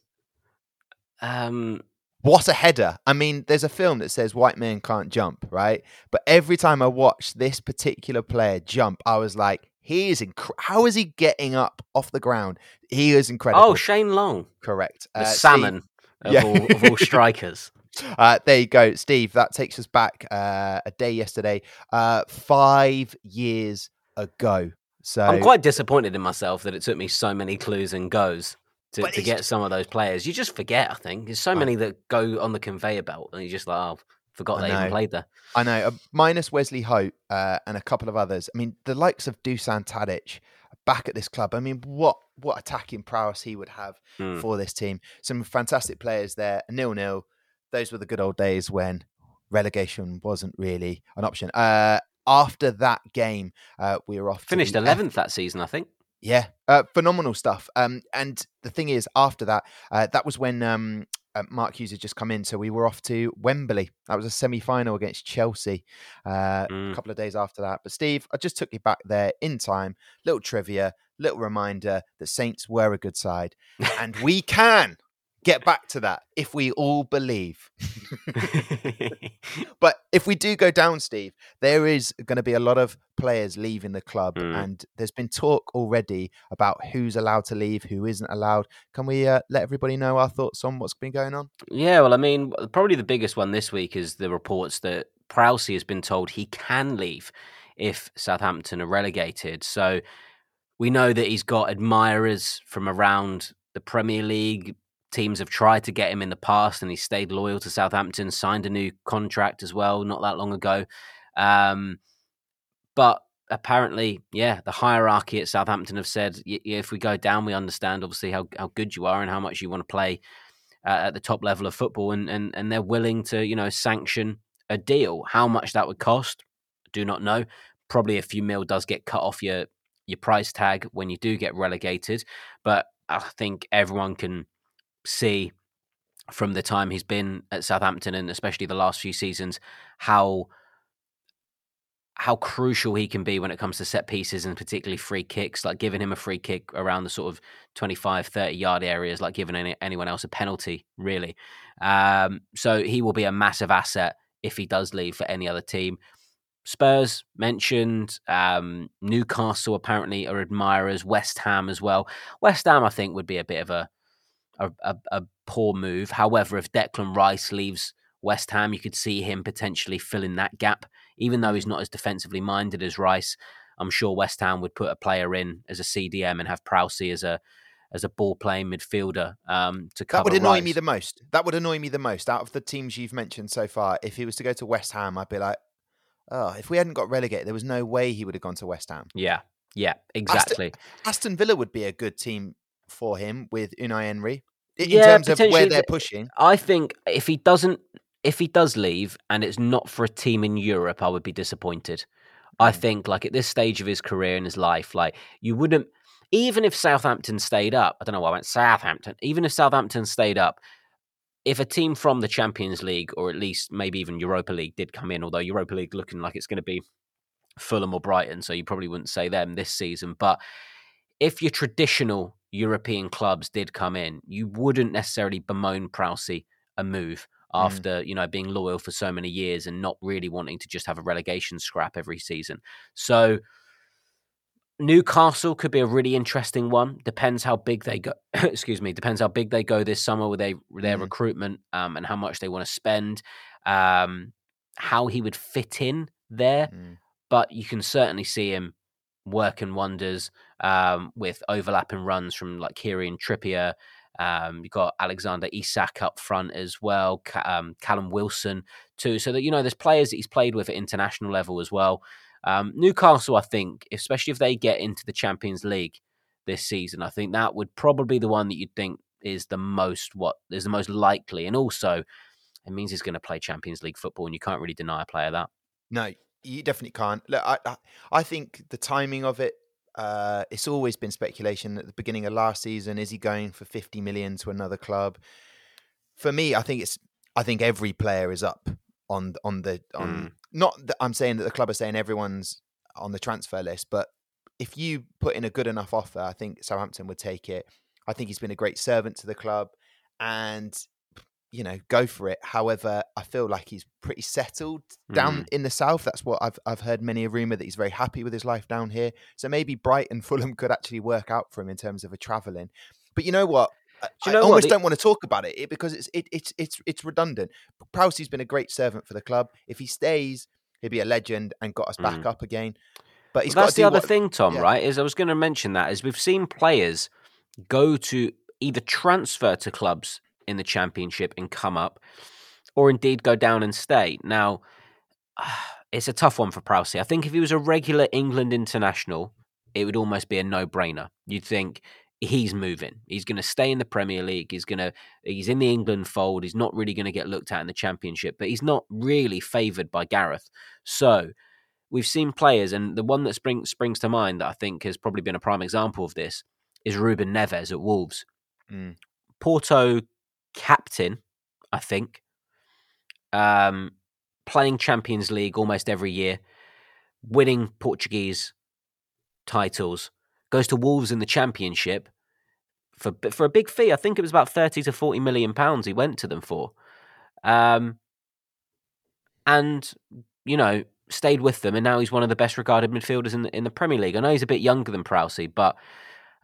um, What a header. I mean, there's a film that says white men can't jump, right? But every time I watched this particular player jump, I was like, he is inc- how is he getting up off the ground? He is incredible. oh, Shane Long, correct. the Uh, Steve, salmon of, Yeah. all, of all strikers. uh, there you go, Steve. That takes us back uh, a day yesterday, uh, five years ago. So I'm quite disappointed in myself that it took me so many clues and goes to, to get some of those players. You just forget, I think. There's so many that go on the conveyor belt, and you're just like, oh, forgot I they even played there. I know, uh, minus Wesley Hoedt uh, and a couple of others. I mean, the likes of Dusan Tadic back at this club. I mean, what what attacking prowess he would have Hmm. for this team. Some fantastic players there. Nil nil. Those were the good old days when relegation wasn't really an option. Uh, after that game, uh, we were off. Finished the F- 11th that season, I think. yeah, uh, phenomenal stuff. Um, and the thing is, after that, uh, that was when um, uh, Mark Hughes had just come in, so we were off to Wembley. That was a semi-final against Chelsea. Uh, Mm. A couple of days after that, but Steve, I just took you back there in time. Little trivia, little reminder that Saints were a good side, and we can get back to that if we all believe. But if we do go down, Steve, there is going to be a lot of players leaving the club, Mm. and there's been talk already about who's allowed to leave, who isn't allowed. Can we uh, let everybody know our thoughts on what's been going on? Yeah, well, I mean, probably the biggest one this week is the reports that Prowsey has been told he can leave if Southampton are relegated. So we know that he's got admirers from around the Premier League. Teams have tried to get him in the past, and he stayed loyal to Southampton. Signed a new contract as well, not that long ago. Um, but apparently, yeah, the hierarchy at Southampton have said, if we go down, we understand obviously how how good you are and how much you want to play uh, at the top level of football, and, and and they're willing to you know sanction a deal. How much that would cost, do not know. Probably a few mil does get cut off your your price tag when you do get relegated, but I think everyone can see from the time he's been at Southampton and especially the last few seasons how how crucial he can be when it comes to set pieces and particularly free kicks like giving him a free kick around the sort of 25 30 yard areas like giving any, anyone else a penalty really um, so he will be a massive asset if he does leave for any other team. Spurs mentioned, um, Newcastle apparently are admirers, West Ham as well. West Ham, I think, would be a bit of a a, a, a poor move. However, if Declan Rice leaves West Ham, you could see him potentially filling that gap. Even though he's not as defensively minded as Rice, I'm sure West Ham would put a player in as a CDM and have Prowse as a as a ball playing midfielder um, to cover. That would annoy Rice. me the most. That would annoy me the most out of the teams you've mentioned so far. If he was to go to West Ham, I'd be like, oh, if we hadn't got relegated, there was no way he would have gone to West Ham. Yeah, yeah, exactly. Aston Villa would be a good team for him with Unai Emery in Yeah, terms of where they're pushing. I think if he doesn't, if he does leave and it's not for a team in Europe, I would be disappointed. I Mm. think, like at this stage of his career and his life, like you wouldn't, even if Southampton stayed up. I don't know why I went Southampton. Even if Southampton stayed up, if a team from the Champions League or at least maybe even Europa League did come in, although Europa League looking like it's going to be Fulham or Brighton, so you probably wouldn't say them this season. But if your traditional European clubs did come in, you wouldn't necessarily bemoan Prowse a move Mm. after you know being loyal for so many years and not really wanting to just have a relegation scrap every season. So Newcastle could be a really interesting one. Depends how big they go. excuse me. Depends how big they go this summer with they, their Mm. recruitment um, and how much they want to spend. Um, how he would fit in there, Mm. but you can certainly see him working wonders um, with overlapping runs from like Kieran Trippier. Um, you've got Alexander Isak up front as well, um, Callum Wilson too. So that you know, there's players that he's played with at international level as well. Um, Newcastle, I think, especially if they get into the Champions League this season, I think that would probably be the one that you'd think is the most what is the most likely, and also it means he's going to play Champions League football, and you can't really deny a player that. No, you definitely can't. Look, I, I, I think the timing of it. Uh, it's always been speculation at the beginning of last season. Is he going for fifty million to another club? For me, I think it's. I think every player is up on on the on. Mm. Not that I'm saying that the club are saying everyone's on the transfer list, but if you put in a good enough offer, I think Southampton would take it. I think he's been a great servant to the club, and you know, go for it. However, I feel like he's pretty settled down mm. in the south. That's what I've I've heard many a rumor that he's very happy with his life down here. So maybe Brighton, Fulham could actually work out for him in terms of a travelling. But you know what? I, you know I what? almost The- don't want to talk about it because it's it, it's it's it's redundant. Prowsey's been a great servant for the club. If he stays, he'll be a legend and got us back mm. up again. But he's Well, that's the other what- thing, Tom. yeah. Right? Is I was going to mention that is we've seen players go to either transfer to clubs in the championship and come up, or indeed go down and stay. Now, it's a tough one for Prowse. I think if he was a regular England international, it would almost be a no-brainer. You'd think he's moving. He's going to stay in the Premier League. He's going to he's in the England fold. He's not really going to get looked at in the Championship, but he's not really favoured by Gareth. So we've seen players, and the one that spring, springs to mind that I think has probably been a prime example of this is Ruben Neves at Wolves. Mm. Porto captain, I think, um, playing Champions League almost every year, winning Portuguese titles, goes to Wolves in the Championship for for a big fee. I think it was about thirty to forty million pounds. He went to them for, um, and you know stayed with them, and now he's one of the best regarded midfielders in the, in the Premier League. I know he's a bit younger than Prowsey, but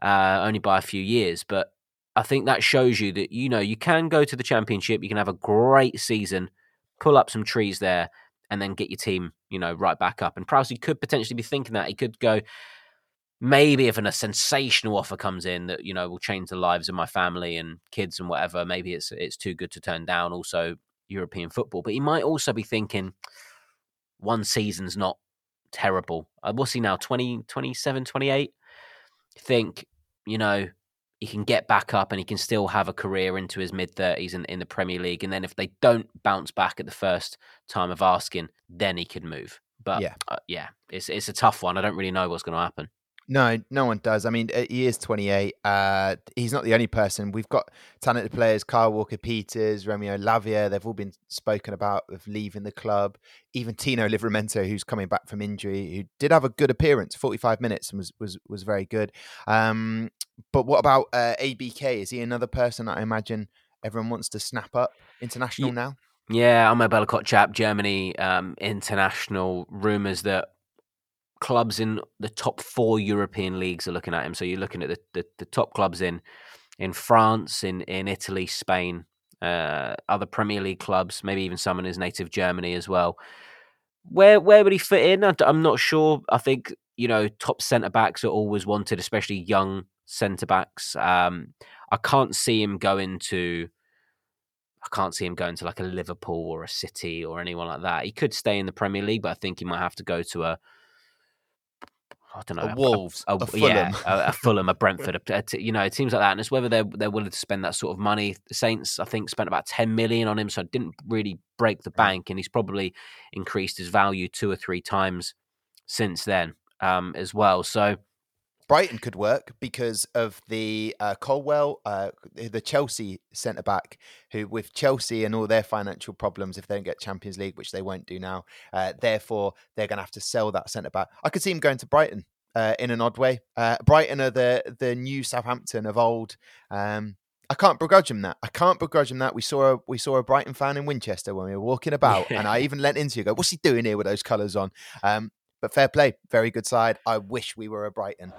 uh, only by a few years. But I think that shows you that you know you can go to the Championship, you can have a great season, pull up some trees there, and then get your team you know right back up. And Prowsey could potentially be thinking that he could go. Maybe if an, a sensational offer comes in that you know will change the lives of my family and kids and whatever, maybe it's it's too good to turn down. Also European football, but he might also be thinking one season's not terrible. Uh, what's he now? 20, 27, 28? Think, you know, he can get back up and he can still have a career into his mid 30s in, in the Premier League. And then if they don't bounce back at the first time of asking, then he could move. But Yeah. uh, yeah it's, it's a tough one. I don't really know what's going to happen. No, no one does. I mean, he is 28. Uh, he's not the only person. We've got talented players: Kyle Walker Peters, Romeo Lavia. They've all been spoken about of leaving the club. Even Tino Livramento, who's coming back from injury, who did have a good appearance, 45 minutes, and was was was very good. Um, but what about uh, ABK? Is he another person that I imagine everyone wants to snap up international now? Yeah, Armel Bella-Kotchap. Germany um, international rumors that clubs in the top four European leagues are looking at him. So you're looking at the, the, the top clubs in in France, in in Italy, Spain, uh, other Premier League clubs, maybe even some in his native Germany as well. Where where would he fit in? I'm not sure. I think you know top centre backs are always wanted, especially young centre backs. Um, I can't see him going to. I can't see him going to like a Liverpool or a City or anyone like that. He could stay in the Premier League, but I think he might have to go to a I don't know, a Wolves, a, a, a Fulham, yeah, a, Fulham, a Brentford, you know, it seems like that, and it's whether they're they're willing to spend that sort of money. The Saints, I think, spent about ten million on him, so it didn't really break the bank, and he's probably increased his value two or three times since then um, as well. So. Brighton could work because of the uh, Colwill, uh, the Chelsea centre back, who with Chelsea and all their financial problems, if they don't get Champions League, which they won't do now, uh, therefore they're going to have to sell that centre back. I could see him going to Brighton uh, in an odd way. Uh, Brighton are the the new Southampton of old. Um, I can't begrudge him that. I can't begrudge him that. We saw a we saw a Brighton fan in Winchester when we were walking about, and I even leant into you. Go, what's he doing here with those colours on? Um, but fair play, very good side. I wish we were a Brighton.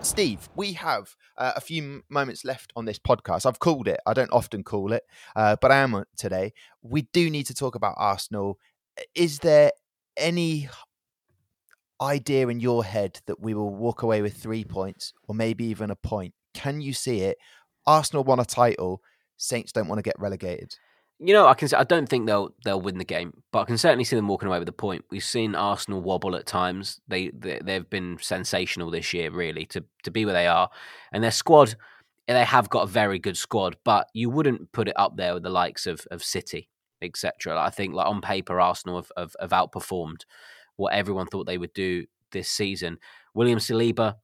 Steve, we have uh, a few moments left on this podcast. I've called it. I don't often call it, uh, but I am today. We do need to talk about Arsenal. Is there any idea in your head that we will walk away with three points or maybe even a point? Can you see it? Arsenal won a title. Saints don't want to get relegated. You know, I can. I don't think they'll they'll win the game, but I can certainly see them walking away with a point. We've seen Arsenal wobble at times. They, they they've been sensational this year, really, to to be where they are, and their squad. They have got a very good squad, but you wouldn't put it up there with the likes of of City, etc. Like, I think, like on paper, Arsenal have, have, have outperformed what everyone thought they would do this season. William Saliba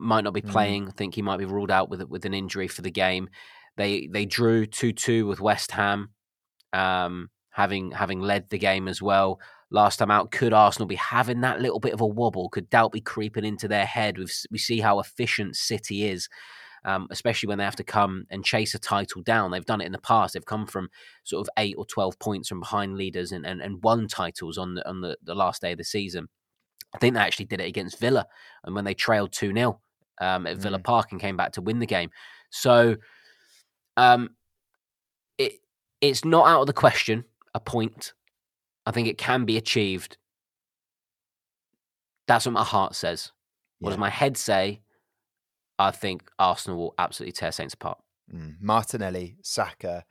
might not be mm. playing. Mm. I think he might be ruled out with with an injury for the game. They they drew two two with West Ham um, having having led the game as well last time out. Could Arsenal be having that little bit of a wobble? Could doubt be creeping into their head? we we see how efficient City is. Um, especially when they have to come and chase a title down. They've done it in the past. They've come from sort of eight or twelve points from behind leaders and, and, and won titles on the on the, the last day of the season. I think they actually did it against Villa, and when they trailed two 0 um, at Villa mm. Park and came back to win the game. So, um, it's not out of the question a point. I think it can be achieved. That's what my heart says. What yeah. does my head say? I think Arsenal will absolutely tear Saints apart. Mm. Martinelli, Saka,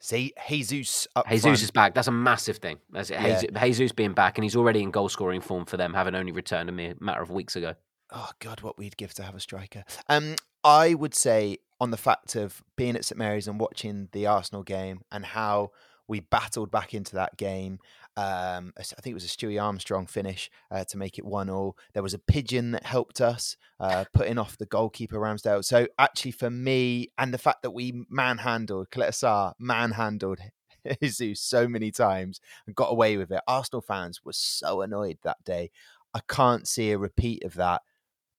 see Jesus up Jesus front. is back. That's a massive thing. That's yeah. Jesus, Jesus being back, and he's already in goal scoring form for them, having only returned a mere matter of weeks ago. Oh God, what we'd give to have a striker. Um, I would say on the fact of being at St Mary's and watching the Arsenal game and how we battled back into that game. Um, I think it was a Stewie Armstrong finish uh, to make it one all. There was a pigeon that helped us uh, putting off the goalkeeper Ramsdale. So actually, for me, and the fact that we manhandled Caleta manhandled Jesus so many times and got away with it. Arsenal fans were so annoyed that day. I can't see a repeat of that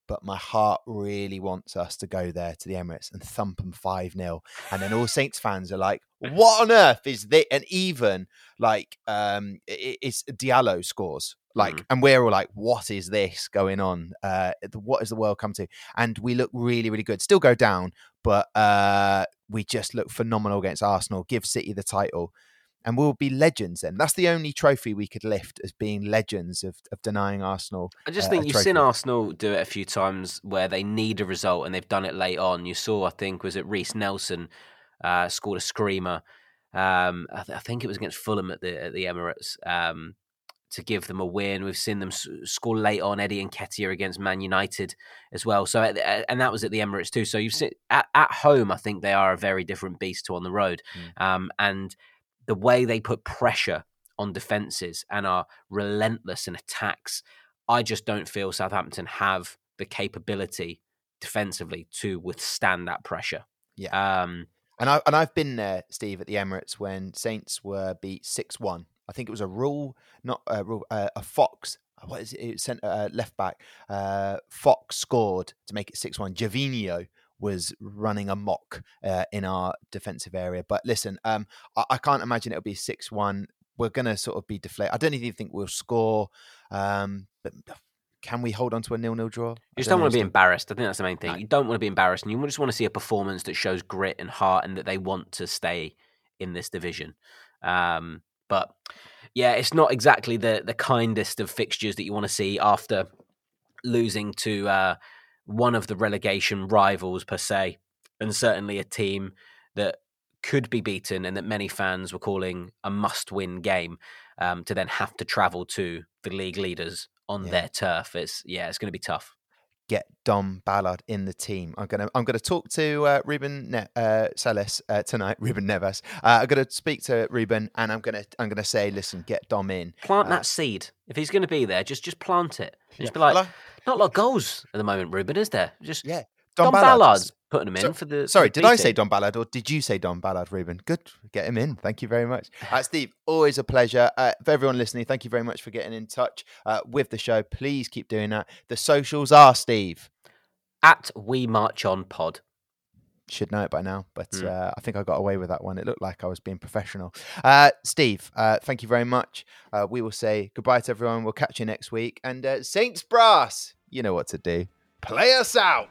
but my heart really wants us to go there to the Emirates and thump them 5 0. And then all Saints fans are like, what on earth is this? And even like, um, it's Diallo scores. Like, mm. and we're all like, what is this going on? Uh, what has the world come to? And we look really, really good. Still go down, but uh, we just look phenomenal against Arsenal, give City the title and we'll be legends then. That's the only trophy we could lift as being legends of, of denying Arsenal. I just uh, think you've trophy. seen Arsenal do it a few times where they need a result and they've done it late on. You saw, I think, was it Reiss Nelson uh, scored a screamer. Um, I, th- I, think it was against Fulham at the at the Emirates um, to give them a win. We've seen them s- score late on Eddie Nketiah against Man United as well. So and that was at the Emirates too. So you've seen at, at home, I think they are a very different beast to on the road. Mm. Um, and the way they put pressure on defenses and are relentless in attacks, I just don't feel Southampton have the capability defensively to withstand that pressure. Yeah. Um, and I and I've been there, Steve, at the Emirates when Saints were beat six one. I think it was a rule, not a rule, uh, a Fox. Uh, what is it? it sent uh, left back. Uh, Fox scored to make it six one. Gervinho was running amok uh, in our defensive area. But listen, um, I, I can't imagine it'll be six one. We're going to sort of be deflated. I don't even think we'll score. Um, but can we hold on to a nil-nil draw? You just don't want to be embarrassed. I think that's the main thing. No. You don't want to be embarrassed, and you just want to see a performance that shows grit and heart, and that they want to stay in this division. Um, but yeah, it's not exactly the the kindest of fixtures that you want to see after losing to uh, one of the relegation rivals per se, and certainly a team that could be beaten and that many fans were calling a must-win game um, to then have to travel to the league leaders on yeah. their turf. It's yeah, it's going to be tough. Get Dom Ballard in the team. I'm gonna I'm gonna talk to uh, Ruben ne- uh, Selles uh, tonight. Ruben Neves. Uh, I'm gonna speak to Ruben and I'm gonna I'm gonna say, listen, get Dom in. Plant uh, that seed. If he's going to be there, just just plant it. Just yeah. be like, not a lot of goals at the moment, Ruben, is there? Just yeah. Don, Dom Ballard. Ballard's putting him in so, for the. Sorry, for did I say Don Ballard or did you say Don Ballard, Ruben? Good, get him in. Thank you very much, uh, Steve. Always a pleasure. Uh, for everyone listening, thank you very much for getting in touch uh, with the show. Please keep doing that. The socials are Steve at We March On Pod. Should know it by now, but mm. uh, I think I got away with that one. It looked like I was being professional. Uh, Steve, uh, thank you very much. Uh, we will say goodbye to everyone. We'll catch you next week. And uh, Saints Brass, you know what to do. Play us out.